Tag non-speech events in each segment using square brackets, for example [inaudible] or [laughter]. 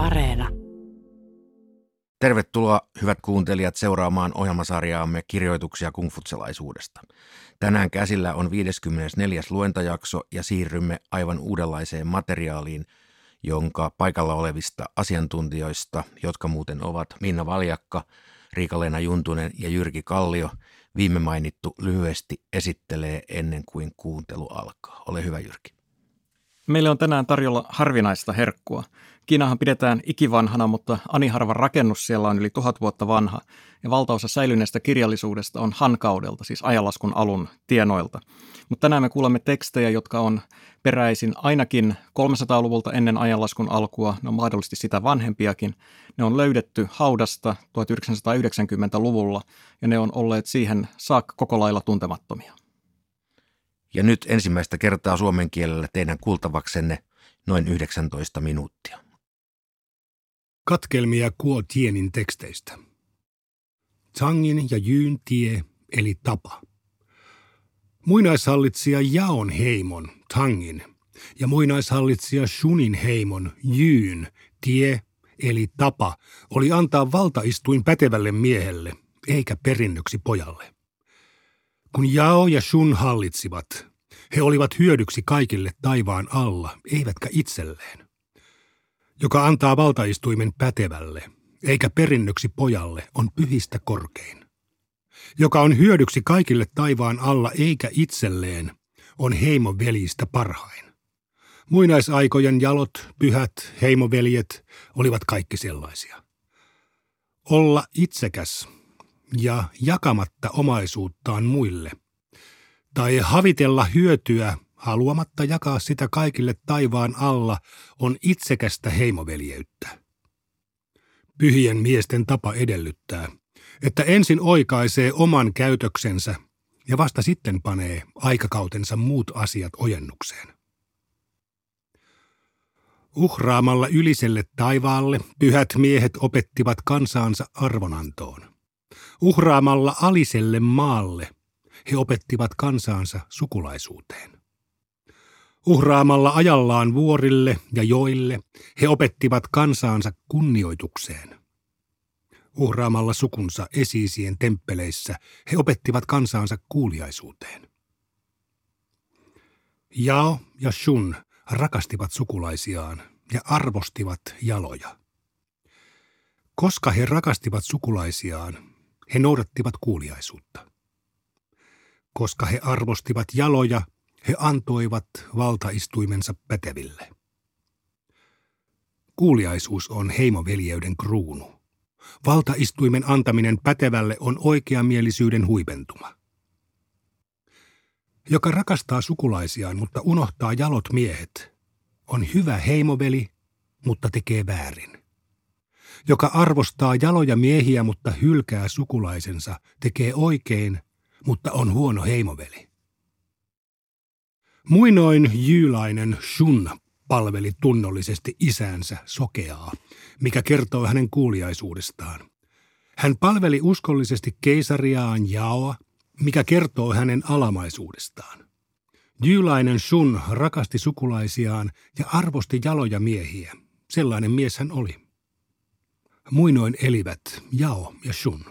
Areena. Tervetuloa hyvät kuuntelijat seuraamaan ohjelmasarjaamme kirjoituksia kungfutselaisuudesta. Tänään käsillä on 54. luentajakso ja siirrymme aivan uudenlaiseen materiaaliin, jonka paikalla olevista asiantuntijoista, jotka muuten ovat Minna Valjakka, Riika-Leena Juntunen ja Jyrki Kallio, viime mainittu lyhyesti esittelee ennen kuin kuuntelu alkaa. Ole hyvä Jyrki. Meille on tänään tarjolla harvinaista herkkua. Kiinahan pidetään ikivanhana, mutta Aniharvan rakennus siellä on yli tuhat vuotta vanha. Ja valtaosa säilyneestä kirjallisuudesta on Hankaudelta, siis ajanlaskun alun tienoilta. Mutta tänään me kuulemme tekstejä, jotka on peräisin ainakin 300-luvulta ennen ajanlaskun alkua, ne on mahdollisesti sitä vanhempiakin. Ne on löydetty haudasta 1990-luvulla ja ne on olleet siihen saakka koko lailla tuntemattomia. Ja nyt ensimmäistä kertaa suomen kielellä teidän kuultavaksenne noin 19 minuuttia. Katkelmia Kuo Tienin teksteistä. Tangin ja Jyn tie, eli tapa. Muinaishallitsija Jaon heimon, Tangin, ja muinaishallitsija Shunin heimon, Jyn, tie, eli tapa, oli antaa valtaistuin pätevälle miehelle, eikä perinnöksi pojalle. Kun Jao ja Shun hallitsivat, he olivat hyödyksi kaikille taivaan alla, eivätkä itselleen. Joka antaa valtaistuimen pätevälle, eikä perinnöksi pojalle, on pyhistä korkein. Joka on hyödyksi kaikille taivaan alla, eikä itselleen, on heimoveljistä parhain. Muinaisaikojen jalot, pyhät, heimoveljet olivat kaikki sellaisia. Olla itsekäs ja jakamatta omaisuuttaan muille – tai havitella hyötyä haluamatta jakaa sitä kaikille taivaan alla on itsekästä heimoveljeyttä. Pyhien miesten tapa edellyttää, että ensin oikaisee oman käytöksensä ja vasta sitten panee aikakautensa muut asiat ojennukseen. Uhraamalla yliselle taivaalle pyhät miehet opettivat kansaansa arvonantoon. Uhraamalla aliselle maalle – he opettivat kansaansa sukulaisuuteen. Uhraamalla ajallaan vuorille ja joille he opettivat kansaansa kunnioitukseen. Uhraamalla sukunsa esiisien temppeleissä he opettivat kansaansa kuuliaisuuteen. Jao ja Shun rakastivat sukulaisiaan ja arvostivat jaloja. Koska he rakastivat sukulaisiaan, he noudattivat kuuliaisuutta. Koska he arvostivat jaloja, he antoivat valtaistuimensa päteville. Kuuliaisuus on heimoveljeyden kruunu. Valtaistuimen antaminen pätevälle on oikeamielisyyden huipentuma. Joka rakastaa sukulaisiaan, mutta unohtaa jalot miehet, on hyvä heimoveli, mutta tekee väärin. Joka arvostaa jaloja miehiä, mutta hylkää sukulaisensa, tekee oikein, mutta on huono heimoveli. Muinoin jyylainen Shun palveli tunnollisesti isänsä sokeaa, mikä kertoo hänen kuuliaisuudestaan. Hän palveli uskollisesti keisariaan Jaoa, mikä kertoo hänen alamaisuudestaan. Jyylainen Shun rakasti sukulaisiaan ja arvosti jaloja miehiä. Sellainen mies hän oli. Muinoin elivät Jao ja Shun.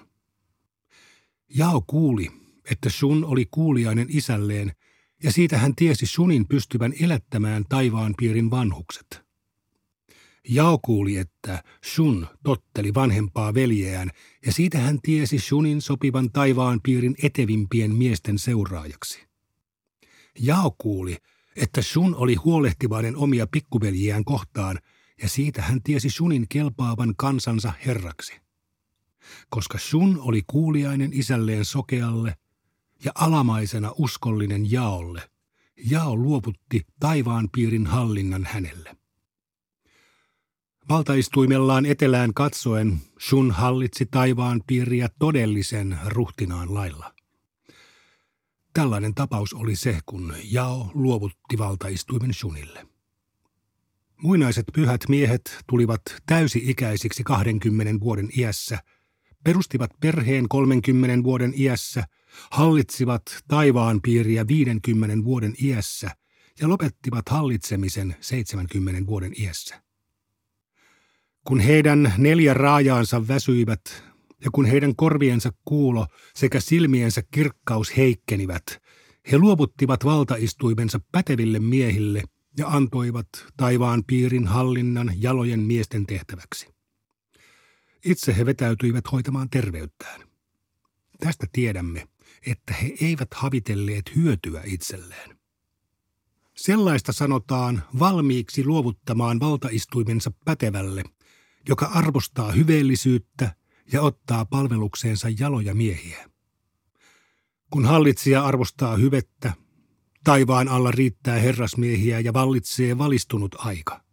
Jao kuuli, että Sun oli kuuliainen isälleen, ja siitä hän tiesi Sunin pystyvän elättämään taivaan piirin vanhukset. Jao kuuli, että Sun totteli vanhempaa veljeään, ja siitä hän tiesi Sunin sopivan taivaan piirin etevimpien miesten seuraajaksi. Jao kuuli, että Sun oli huolehtivainen omia pikkuveljiään kohtaan, ja siitä hän tiesi Sunin kelpaavan kansansa herraksi. Koska Sun oli kuuliainen isälleen sokealle – ja alamaisena uskollinen jaolle. Jao luovutti taivaan piirin hallinnan hänelle. Valtaistuimellaan etelään katsoen Shun hallitsi taivaan piiriä todellisen ruhtinaan lailla. Tällainen tapaus oli se, kun Jao luovutti valtaistuimen Shunille. Muinaiset pyhät miehet tulivat täysi-ikäisiksi 20 vuoden iässä, perustivat perheen 30 vuoden iässä – hallitsivat taivaan piiriä 50 vuoden iässä ja lopettivat hallitsemisen 70 vuoden iässä. Kun heidän neljä raajaansa väsyivät ja kun heidän korviensa kuulo sekä silmiensä kirkkaus heikkenivät, he luovuttivat valtaistuimensa päteville miehille ja antoivat taivaan piirin hallinnan jalojen miesten tehtäväksi. Itse he vetäytyivät hoitamaan terveyttään. Tästä tiedämme, että he eivät havitelleet hyötyä itselleen. Sellaista sanotaan valmiiksi luovuttamaan valtaistuimensa pätevälle, joka arvostaa hyveellisyyttä ja ottaa palvelukseensa jaloja miehiä. Kun hallitsija arvostaa hyvettä, taivaan alla riittää herrasmiehiä ja vallitsee valistunut aika.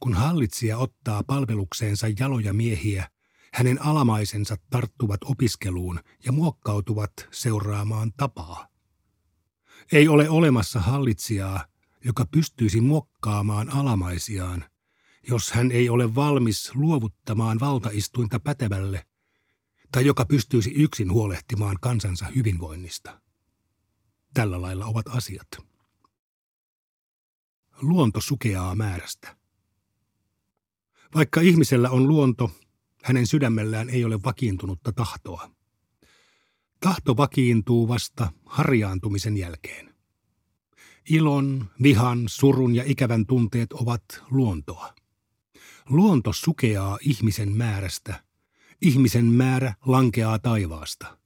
Kun hallitsija ottaa palvelukseensa jaloja miehiä, hänen alamaisensa tarttuvat opiskeluun ja muokkautuvat seuraamaan tapaa. Ei ole olemassa hallitsijaa, joka pystyisi muokkaamaan alamaisiaan, jos hän ei ole valmis luovuttamaan valtaistuinta pätevälle tai joka pystyisi yksin huolehtimaan kansansa hyvinvoinnista. Tällä lailla ovat asiat. Luonto sukeaa määrästä. Vaikka ihmisellä on luonto, hänen sydämellään ei ole vakiintunutta tahtoa. Tahto vakiintuu vasta harjaantumisen jälkeen. Ilon, vihan, surun ja ikävän tunteet ovat luontoa. Luonto sukeaa ihmisen määrästä. Ihmisen määrä lankeaa taivaasta.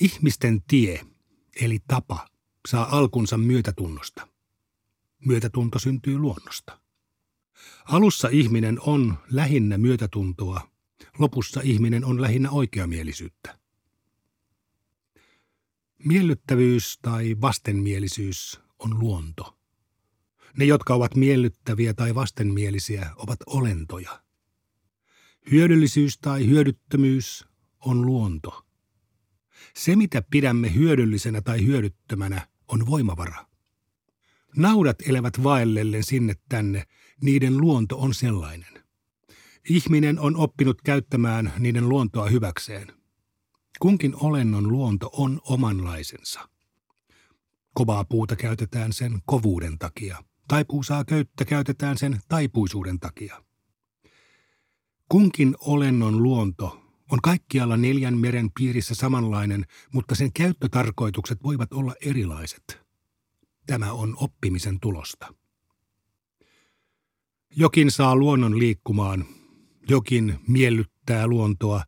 Ihmisten tie, eli tapa, saa alkunsa myötätunnosta. Myötätunto syntyy luonnosta. Alussa ihminen on lähinnä myötätuntoa, lopussa ihminen on lähinnä oikeamielisyyttä. Miellyttävyys tai vastenmielisyys on luonto. Ne, jotka ovat miellyttäviä tai vastenmielisiä, ovat olentoja. Hyödyllisyys tai hyödyttömyys on luonto. Se, mitä pidämme hyödyllisenä tai hyödyttömänä, on voimavara. Naudat elävät vaellellen sinne tänne, niiden luonto on sellainen. Ihminen on oppinut käyttämään niiden luontoa hyväkseen. Kunkin olennon luonto on omanlaisensa. Kovaa puuta käytetään sen kovuuden takia. Taipuusaa köyttä käytetään sen taipuisuuden takia. Kunkin olennon luonto on kaikkialla neljän meren piirissä samanlainen, mutta sen käyttötarkoitukset voivat olla erilaiset. Tämä on oppimisen tulosta. Jokin saa luonnon liikkumaan, jokin miellyttää luontoa,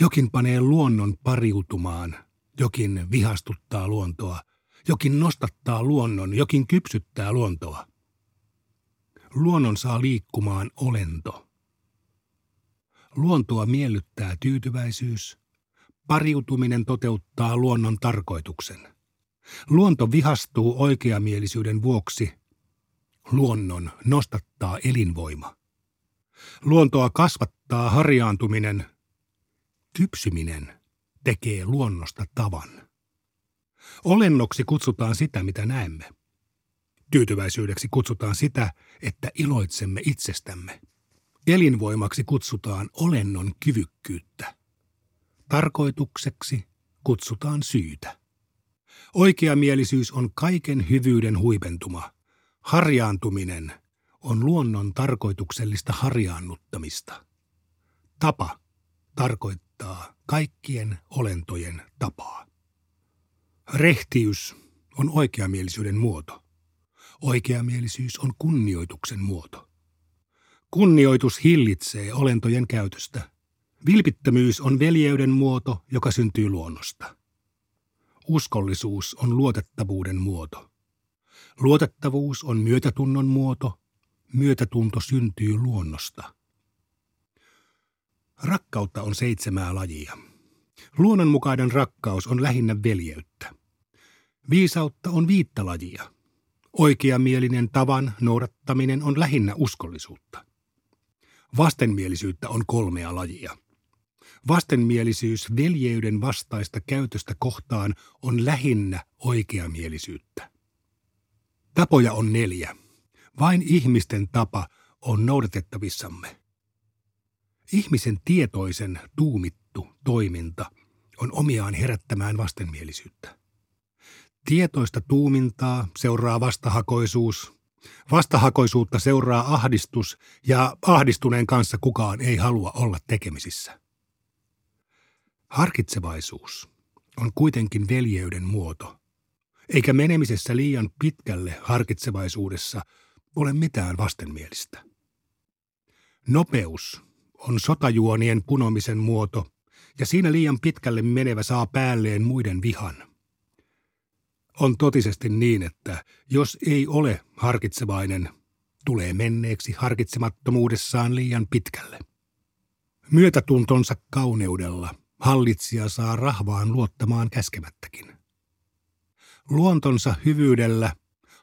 jokin panee luonnon pariutumaan, jokin vihastuttaa luontoa, jokin nostattaa luonnon, jokin kypsyttää luontoa. Luonnon saa liikkumaan olento. Luontoa miellyttää tyytyväisyys. Pariutuminen toteuttaa luonnon tarkoituksen. Luonto vihastuu oikeamielisyyden vuoksi. Luonnon nostattaa elinvoima. Luontoa kasvattaa harjaantuminen. Kypsyminen tekee luonnosta tavan. Olennoksi kutsutaan sitä, mitä näemme. Tyytyväisyydeksi kutsutaan sitä, että iloitsemme itsestämme. Elinvoimaksi kutsutaan olennon kyvykkyyttä. Tarkoitukseksi kutsutaan syytä. Oikeamielisyys on kaiken hyvyyden huipentuma. Harjaantuminen on luonnon tarkoituksellista harjaannuttamista. Tapa tarkoittaa kaikkien olentojen tapaa. Rehtiys on oikeamielisyyden muoto. Oikeamielisyys on kunnioituksen muoto. Kunnioitus hillitsee olentojen käytöstä. Vilpittömyys on veljeyden muoto, joka syntyy luonnosta. Uskollisuus on luotettavuuden muoto. Luotettavuus on myötätunnon muoto. Myötätunto syntyy luonnosta. Rakkautta on seitsemää lajia. Luonnonmukainen rakkaus on lähinnä veljeyttä. Viisautta on viittä lajia. Oikeamielinen tavan noudattaminen on lähinnä uskollisuutta. Vastenmielisyyttä on kolmea lajia. Vastenmielisyys veljeyden vastaista käytöstä kohtaan on lähinnä oikeamielisyyttä. Tapoja on neljä. Vain ihmisten tapa on noudatettavissamme. Ihmisen tietoisen tuumittu toiminta on omiaan herättämään vastenmielisyyttä. Tietoista tuumintaa seuraa vastahakoisuus, Vastahakoisuutta seuraa ahdistus ja ahdistuneen kanssa kukaan ei halua olla tekemisissä. Harkitsevaisuus on kuitenkin veljeyden muoto, eikä menemisessä liian pitkälle harkitsevaisuudessa ole mitään vastenmielistä. Nopeus on sotajuonien punomisen muoto, ja siinä liian pitkälle menevä saa päälleen muiden vihan. On totisesti niin, että jos ei ole harkitsevainen, tulee menneeksi harkitsemattomuudessaan liian pitkälle. Myötätuntonsa kauneudella hallitsija saa rahvaan luottamaan käskemättäkin. Luontonsa hyvyydellä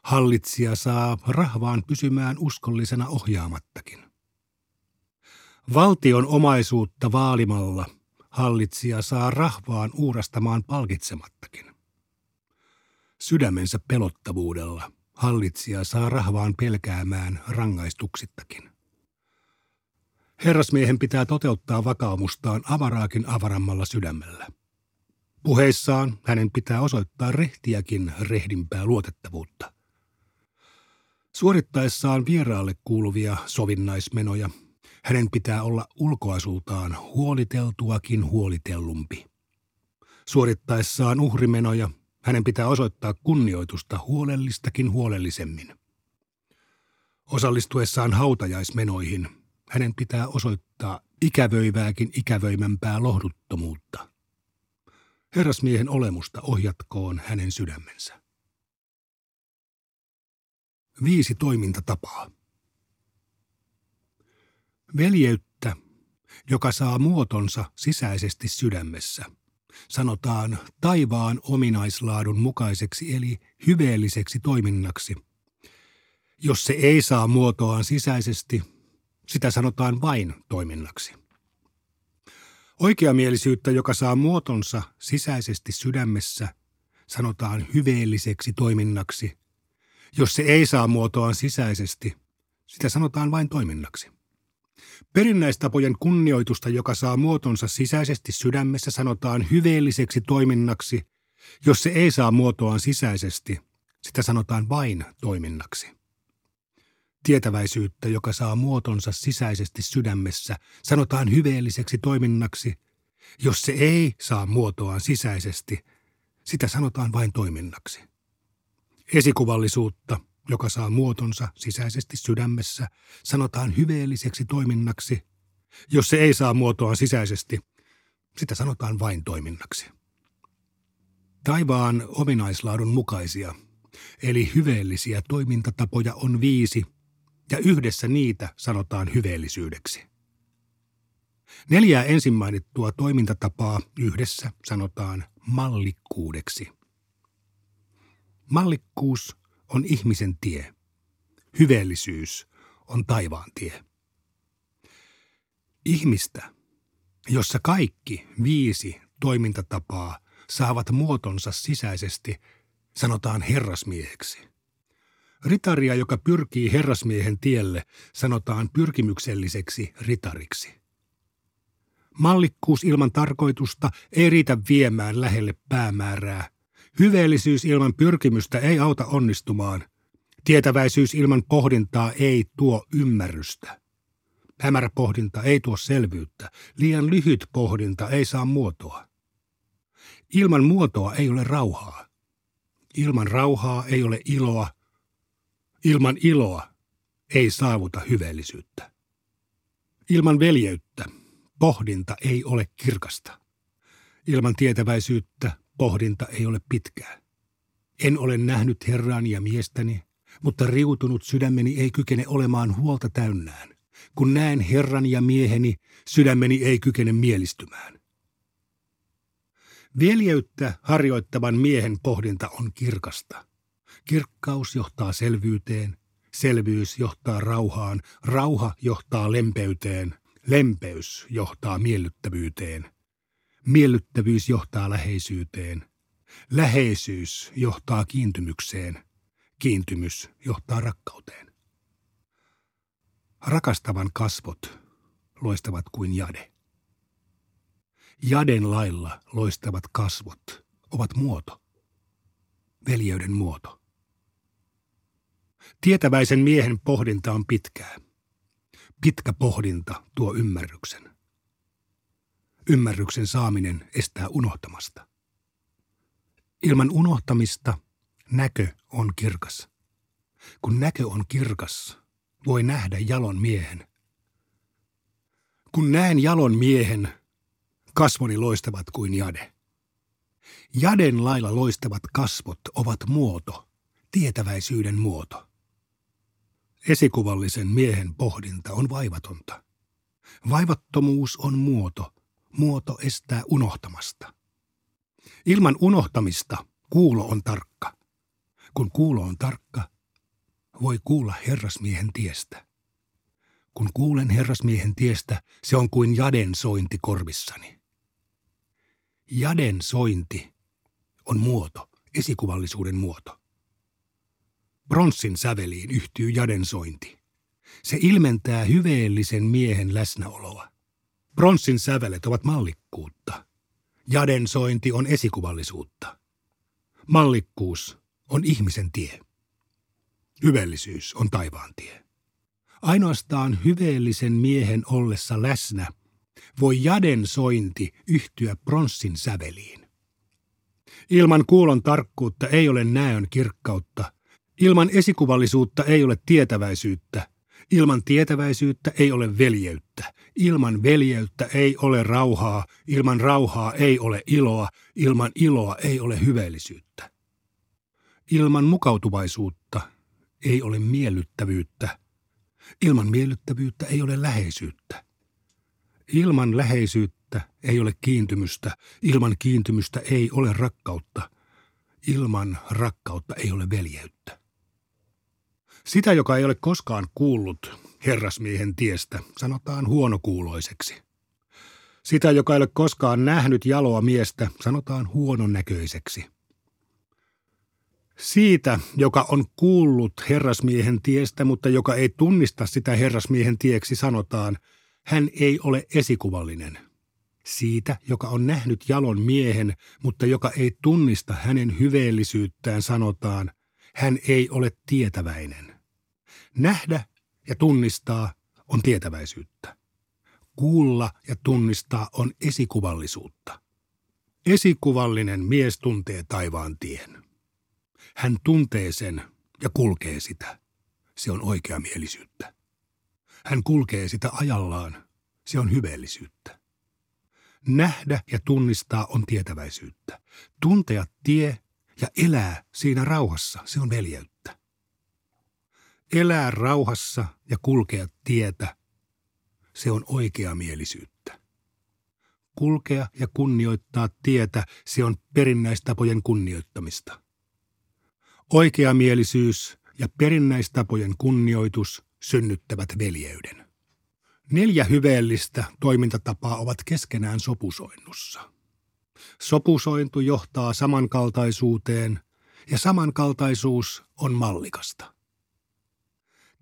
hallitsija saa rahvaan pysymään uskollisena ohjaamattakin. Valtion omaisuutta vaalimalla hallitsija saa rahvaan uurastamaan palkitsemattakin. Sydämensä pelottavuudella hallitsija saa rahvaan pelkäämään rangaistuksittakin. Herrasmiehen pitää toteuttaa vakaumustaan avaraakin avarammalla sydämellä. Puheissaan hänen pitää osoittaa rehtiäkin rehdimpää luotettavuutta. Suorittaessaan vieraalle kuuluvia sovinnaismenoja hänen pitää olla ulkoasultaan huoliteltuakin huolitellumpi. Suorittaessaan uhrimenoja hänen pitää osoittaa kunnioitusta huolellistakin huolellisemmin. Osallistuessaan hautajaismenoihin hänen pitää osoittaa ikävöivääkin ikävöimämpää lohduttomuutta. Herrasmiehen olemusta ohjatkoon hänen sydämensä. Viisi toimintatapaa. Veljeyttä, joka saa muotonsa sisäisesti sydämessä, sanotaan taivaan ominaislaadun mukaiseksi eli hyveelliseksi toiminnaksi. Jos se ei saa muotoaan sisäisesti, sitä sanotaan vain toiminnaksi. Oikeamielisyyttä, joka saa muotonsa sisäisesti sydämessä, sanotaan hyveelliseksi toiminnaksi. Jos se ei saa muotoaan sisäisesti, sitä sanotaan vain toiminnaksi. Perinnäistapojen kunnioitusta, joka saa muotonsa sisäisesti sydämessä, sanotaan hyveelliseksi toiminnaksi. Jos se ei saa muotoaan sisäisesti, sitä sanotaan vain toiminnaksi. Tietäväisyyttä, joka saa muotonsa sisäisesti sydämessä, sanotaan hyveelliseksi toiminnaksi. Jos se ei saa muotoaan sisäisesti, sitä sanotaan vain toiminnaksi. Esikuvallisuutta, joka saa muotonsa sisäisesti sydämessä, sanotaan hyveelliseksi toiminnaksi. Jos se ei saa muotoaan sisäisesti, sitä sanotaan vain toiminnaksi. Taivaan ominaislaadun mukaisia, eli hyveellisiä toimintatapoja on viisi – ja yhdessä niitä sanotaan hyveellisyydeksi. Neljää ensin mainittua toimintatapaa yhdessä sanotaan mallikkuudeksi. Mallikkuus on ihmisen tie. Hyveellisyys on taivaan tie. Ihmistä, jossa kaikki viisi toimintatapaa saavat muotonsa sisäisesti, sanotaan herrasmieheksi. Ritaria, joka pyrkii herrasmiehen tielle, sanotaan pyrkimykselliseksi ritariksi. Mallikkuus ilman tarkoitusta ei riitä viemään lähelle päämäärää. Hyveellisyys ilman pyrkimystä ei auta onnistumaan. Tietäväisyys ilman pohdintaa ei tuo ymmärrystä. Hämärä pohdinta ei tuo selvyyttä. Liian lyhyt pohdinta ei saa muotoa. Ilman muotoa ei ole rauhaa. Ilman rauhaa ei ole iloa, Ilman iloa ei saavuta hyveellisyyttä. Ilman veljeyttä pohdinta ei ole kirkasta. Ilman tietäväisyyttä pohdinta ei ole pitkää. En ole nähnyt Herran ja miestäni, mutta riutunut sydämeni ei kykene olemaan huolta täynnään. Kun näen Herran ja mieheni, sydämeni ei kykene mielistymään. Veljeyttä harjoittavan miehen pohdinta on kirkasta. Kirkkaus johtaa selvyyteen, selvyys johtaa rauhaan, rauha johtaa lempeyteen, lempeys johtaa miellyttävyyteen, miellyttävyys johtaa läheisyyteen, läheisyys johtaa kiintymykseen, kiintymys johtaa rakkauteen. Rakastavan kasvot loistavat kuin jade. Jaden lailla loistavat kasvot ovat muoto, veljeyden muoto. Tietäväisen miehen pohdinta on pitkää. Pitkä pohdinta tuo ymmärryksen. Ymmärryksen saaminen estää unohtamasta. Ilman unohtamista näkö on kirkas. Kun näkö on kirkas, voi nähdä jalon miehen. Kun näen jalon miehen, kasvoni loistavat kuin jade. Jaden lailla loistavat kasvot ovat muoto, tietäväisyyden muoto. Esikuvallisen miehen pohdinta on vaivatonta. Vaivattomuus on muoto. Muoto estää unohtamasta. Ilman unohtamista kuulo on tarkka. Kun kuulo on tarkka, voi kuulla herrasmiehen tiestä. Kun kuulen herrasmiehen tiestä, se on kuin jaden sointi korvissani. Jaden sointi on muoto, esikuvallisuuden muoto. Bronssin säveliin yhtyy jaden sointi. Se ilmentää hyveellisen miehen läsnäoloa. Bronssin sävelet ovat mallikkuutta. Jaden sointi on esikuvallisuutta. Mallikkuus on ihmisen tie. Hyveellisyys on taivaan tie. Ainoastaan hyveellisen miehen ollessa läsnä voi jaden sointi yhtyä pronssin säveliin. Ilman kuulon tarkkuutta ei ole näön kirkkautta. Ilman esikuvallisuutta ei ole tietäväisyyttä. Ilman tietäväisyyttä ei ole veljeyttä. Ilman veljeyttä ei ole rauhaa. Ilman rauhaa ei ole iloa. Ilman iloa ei ole hyveellisyyttä. Ilman mukautuvaisuutta ei ole miellyttävyyttä. Ilman miellyttävyyttä ei ole läheisyyttä. Ilman läheisyyttä ei ole kiintymystä. Ilman kiintymystä ei ole rakkautta. Ilman rakkautta ei ole veljeyttä. Sitä, joka ei ole koskaan kuullut herrasmiehen tiestä, sanotaan huonokuuloiseksi. Sitä, joka ei ole koskaan nähnyt jaloa miestä, sanotaan huononnäköiseksi – siitä, joka on kuullut herrasmiehen tiestä, mutta joka ei tunnista sitä herrasmiehen tieksi, sanotaan, hän ei ole esikuvallinen. Siitä, joka on nähnyt jalon miehen, mutta joka ei tunnista hänen hyveellisyyttään, sanotaan, hän ei ole tietäväinen. Nähdä ja tunnistaa on tietäväisyyttä. Kuulla ja tunnistaa on esikuvallisuutta. Esikuvallinen mies tuntee taivaan tien. Hän tuntee sen ja kulkee sitä. Se on oikeamielisyyttä. Hän kulkee sitä ajallaan. Se on hyveellisyyttä. Nähdä ja tunnistaa on tietäväisyyttä. Tuntea tie ja elää siinä rauhassa, se on veljeyttä. Elää rauhassa ja kulkea tietä, se on oikeamielisyyttä. Kulkea ja kunnioittaa tietä, se on perinnäistapojen kunnioittamista. Oikeamielisyys ja perinnäistapojen kunnioitus synnyttävät veljeyden. Neljä hyveellistä toimintatapaa ovat keskenään sopusoinnussa. Sopusointu johtaa samankaltaisuuteen ja samankaltaisuus on mallikasta.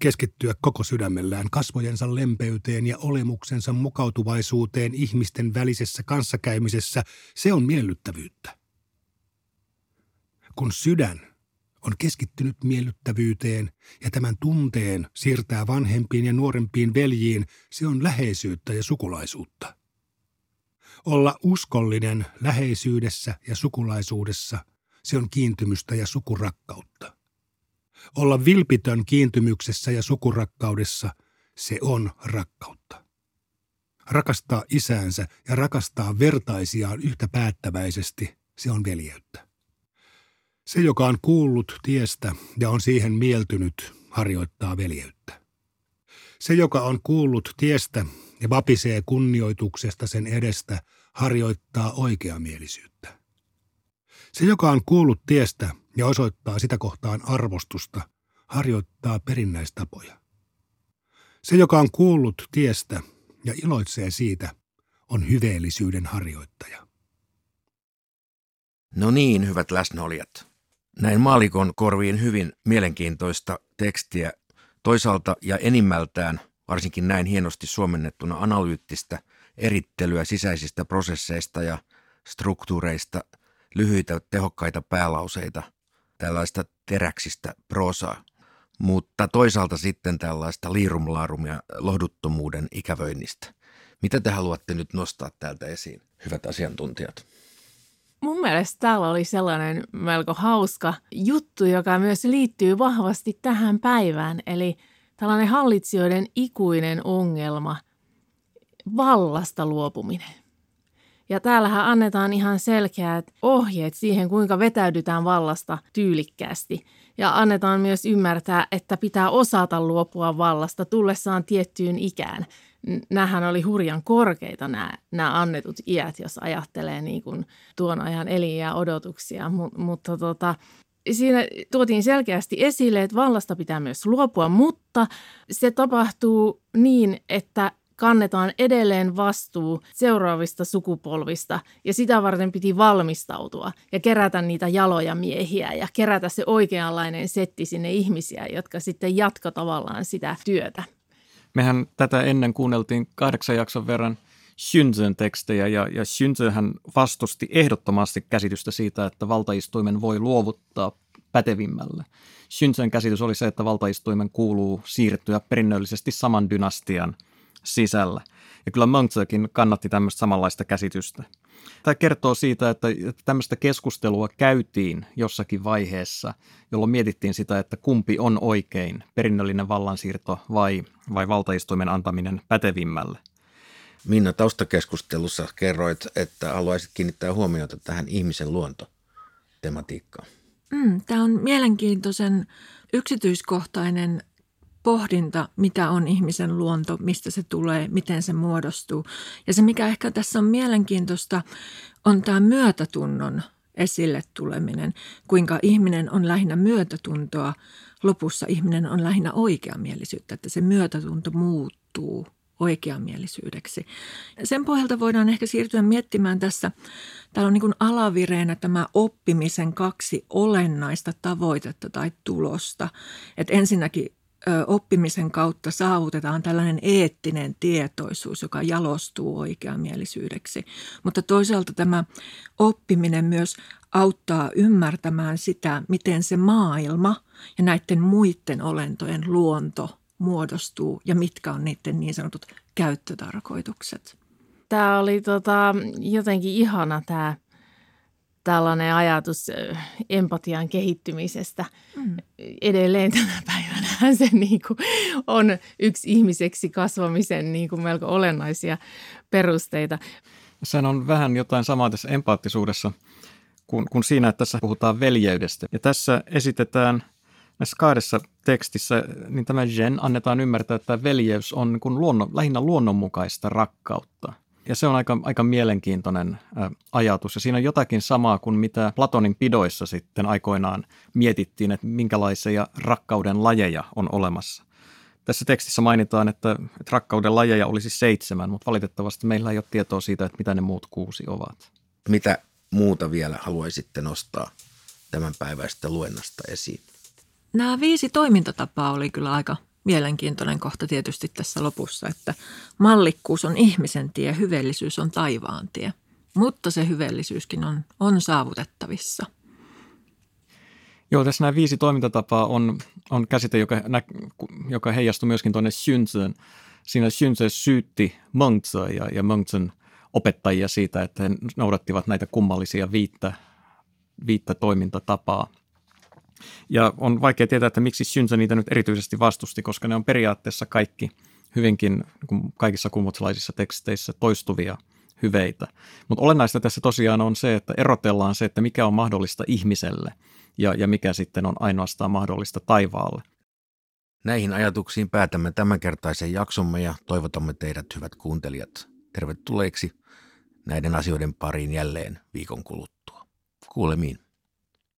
Keskittyä koko sydämellään kasvojensa lempeyteen ja olemuksensa mukautuvaisuuteen ihmisten välisessä kanssakäymisessä, se on miellyttävyyttä. Kun sydän on keskittynyt miellyttävyyteen ja tämän tunteen siirtää vanhempiin ja nuorempiin veljiin, se on läheisyyttä ja sukulaisuutta. Olla uskollinen läheisyydessä ja sukulaisuudessa, se on kiintymystä ja sukurakkautta. Olla vilpitön kiintymyksessä ja sukurakkaudessa, se on rakkautta. Rakastaa isäänsä ja rakastaa vertaisiaan yhtä päättäväisesti, se on veljeyttä. Se, joka on kuullut tiestä ja on siihen mieltynyt, harjoittaa veljeyttä. Se, joka on kuullut tiestä ja vapisee kunnioituksesta sen edestä, harjoittaa oikeamielisyyttä. Se, joka on kuullut tiestä ja osoittaa sitä kohtaan arvostusta, harjoittaa perinnäistapoja. Se, joka on kuullut tiestä ja iloitsee siitä, on hyveellisyyden harjoittaja. No niin, hyvät läsnäolijat. Näin maalikon korviin hyvin mielenkiintoista tekstiä toisaalta ja enimmältään, varsinkin näin hienosti suomennettuna analyyttistä erittelyä sisäisistä prosesseista ja struktuureista, lyhyitä tehokkaita päälauseita, tällaista teräksistä prosaa. mutta toisaalta sitten tällaista liirumlaarum ja lohduttomuuden ikävöinnistä. Mitä te haluatte nyt nostaa täältä esiin, hyvät asiantuntijat? Mun mielestä täällä oli sellainen melko hauska juttu, joka myös liittyy vahvasti tähän päivään, eli tällainen hallitsijoiden ikuinen ongelma, vallasta luopuminen. Ja täällähän annetaan ihan selkeät ohjeet siihen, kuinka vetäydytään vallasta tyylikkäästi. Ja annetaan myös ymmärtää, että pitää osata luopua vallasta tullessaan tiettyyn ikään. Nämähän oli hurjan korkeita nämä, nämä annetut iät, jos ajattelee niin kuin tuon ajan eliä odotuksia. M- mutta tota, siinä tuotiin selkeästi esille, että vallasta pitää myös luopua, mutta se tapahtuu niin, että kannetaan edelleen vastuu seuraavista sukupolvista ja sitä varten piti valmistautua ja kerätä niitä jaloja miehiä ja kerätä se oikeanlainen setti sinne ihmisiä, jotka sitten jatko tavallaan sitä työtä. Mehän tätä ennen kuunneltiin kahdeksan jakson verran Shunzen tekstejä ja, ja Shunzenhän vastusti ehdottomasti käsitystä siitä, että valtaistuimen voi luovuttaa pätevimmälle. Shunzen käsitys oli se, että valtaistuimen kuuluu siirtyä perinnöllisesti saman dynastian sisällä. Ja kyllä Mönchökin kannatti tämmöistä samanlaista käsitystä. Tämä kertoo siitä, että tämmöistä keskustelua käytiin jossakin vaiheessa, jolloin mietittiin sitä, että kumpi on oikein, perinnöllinen vallansiirto vai, vai valtaistuimen antaminen pätevimmälle. Minna, taustakeskustelussa kerroit, että haluaisit kiinnittää huomiota tähän ihmisen luontotematiikkaan. Mm, tämä on mielenkiintoisen yksityiskohtainen pohdinta, mitä on ihmisen luonto, mistä se tulee, miten se muodostuu. Ja se, mikä ehkä tässä on mielenkiintoista, on tämä myötätunnon esille tuleminen, kuinka ihminen on lähinnä myötätuntoa, lopussa ihminen on lähinnä oikeamielisyyttä, että se myötätunto muuttuu oikeamielisyydeksi. Sen pohjalta voidaan ehkä siirtyä miettimään tässä, täällä on niin alavireenä tämä oppimisen kaksi olennaista tavoitetta tai tulosta. Että ensinnäkin oppimisen kautta saavutetaan tällainen eettinen tietoisuus, joka jalostuu oikeamielisyydeksi. Mutta toisaalta tämä oppiminen myös auttaa ymmärtämään sitä, miten se maailma ja näiden muiden olentojen luonto muodostuu ja mitkä on niiden niin sanotut käyttötarkoitukset. Tämä oli tota, jotenkin ihana tämä tällainen ajatus empatian kehittymisestä. Mm. Edelleen tänä päivänä [laughs] se niin kuin on yksi ihmiseksi kasvamisen niin kuin melko olennaisia perusteita. Sehän on vähän jotain samaa tässä empaattisuudessa kuin, kuin siinä, että tässä puhutaan veljeydestä. Ja tässä esitetään näissä kahdessa tekstissä, niin tämä Jen annetaan ymmärtää, että veljeys on niin kuin luonno, lähinnä luonnonmukaista rakkautta – ja se on aika, aika mielenkiintoinen ajatus. Ja siinä on jotakin samaa kuin mitä Platonin pidoissa sitten aikoinaan mietittiin, että minkälaisia rakkauden lajeja on olemassa. Tässä tekstissä mainitaan, että, että rakkauden lajeja olisi seitsemän, mutta valitettavasti meillä ei ole tietoa siitä, että mitä ne muut kuusi ovat. Mitä muuta vielä haluaisitte nostaa tämän päiväistä luennasta esiin? Nämä viisi toimintatapaa oli kyllä aika mielenkiintoinen kohta tietysti tässä lopussa, että mallikkuus on ihmisen tie, hyvellisyys on taivaan tie. Mutta se hyvellisyyskin on, on saavutettavissa. Joo, tässä nämä viisi toimintatapaa on, on käsite, joka, nä, joka heijastui myöskin tuonne Xunzeen. Siinä Xunze syytti Mengzea ja, ja Mengzen opettajia siitä, että he noudattivat näitä kummallisia viittä, viittä toimintatapaa – ja on vaikea tietää, että miksi Shunza niitä nyt erityisesti vastusti, koska ne on periaatteessa kaikki hyvinkin niin kaikissa kummutsalaisissa teksteissä toistuvia hyveitä. Mutta olennaista tässä tosiaan on se, että erotellaan se, että mikä on mahdollista ihmiselle ja, ja mikä sitten on ainoastaan mahdollista taivaalle. Näihin ajatuksiin päätämme tämänkertaisen jaksomme ja toivotamme teidät hyvät kuuntelijat tervetulleeksi näiden asioiden pariin jälleen viikon kuluttua. Kuulemiin.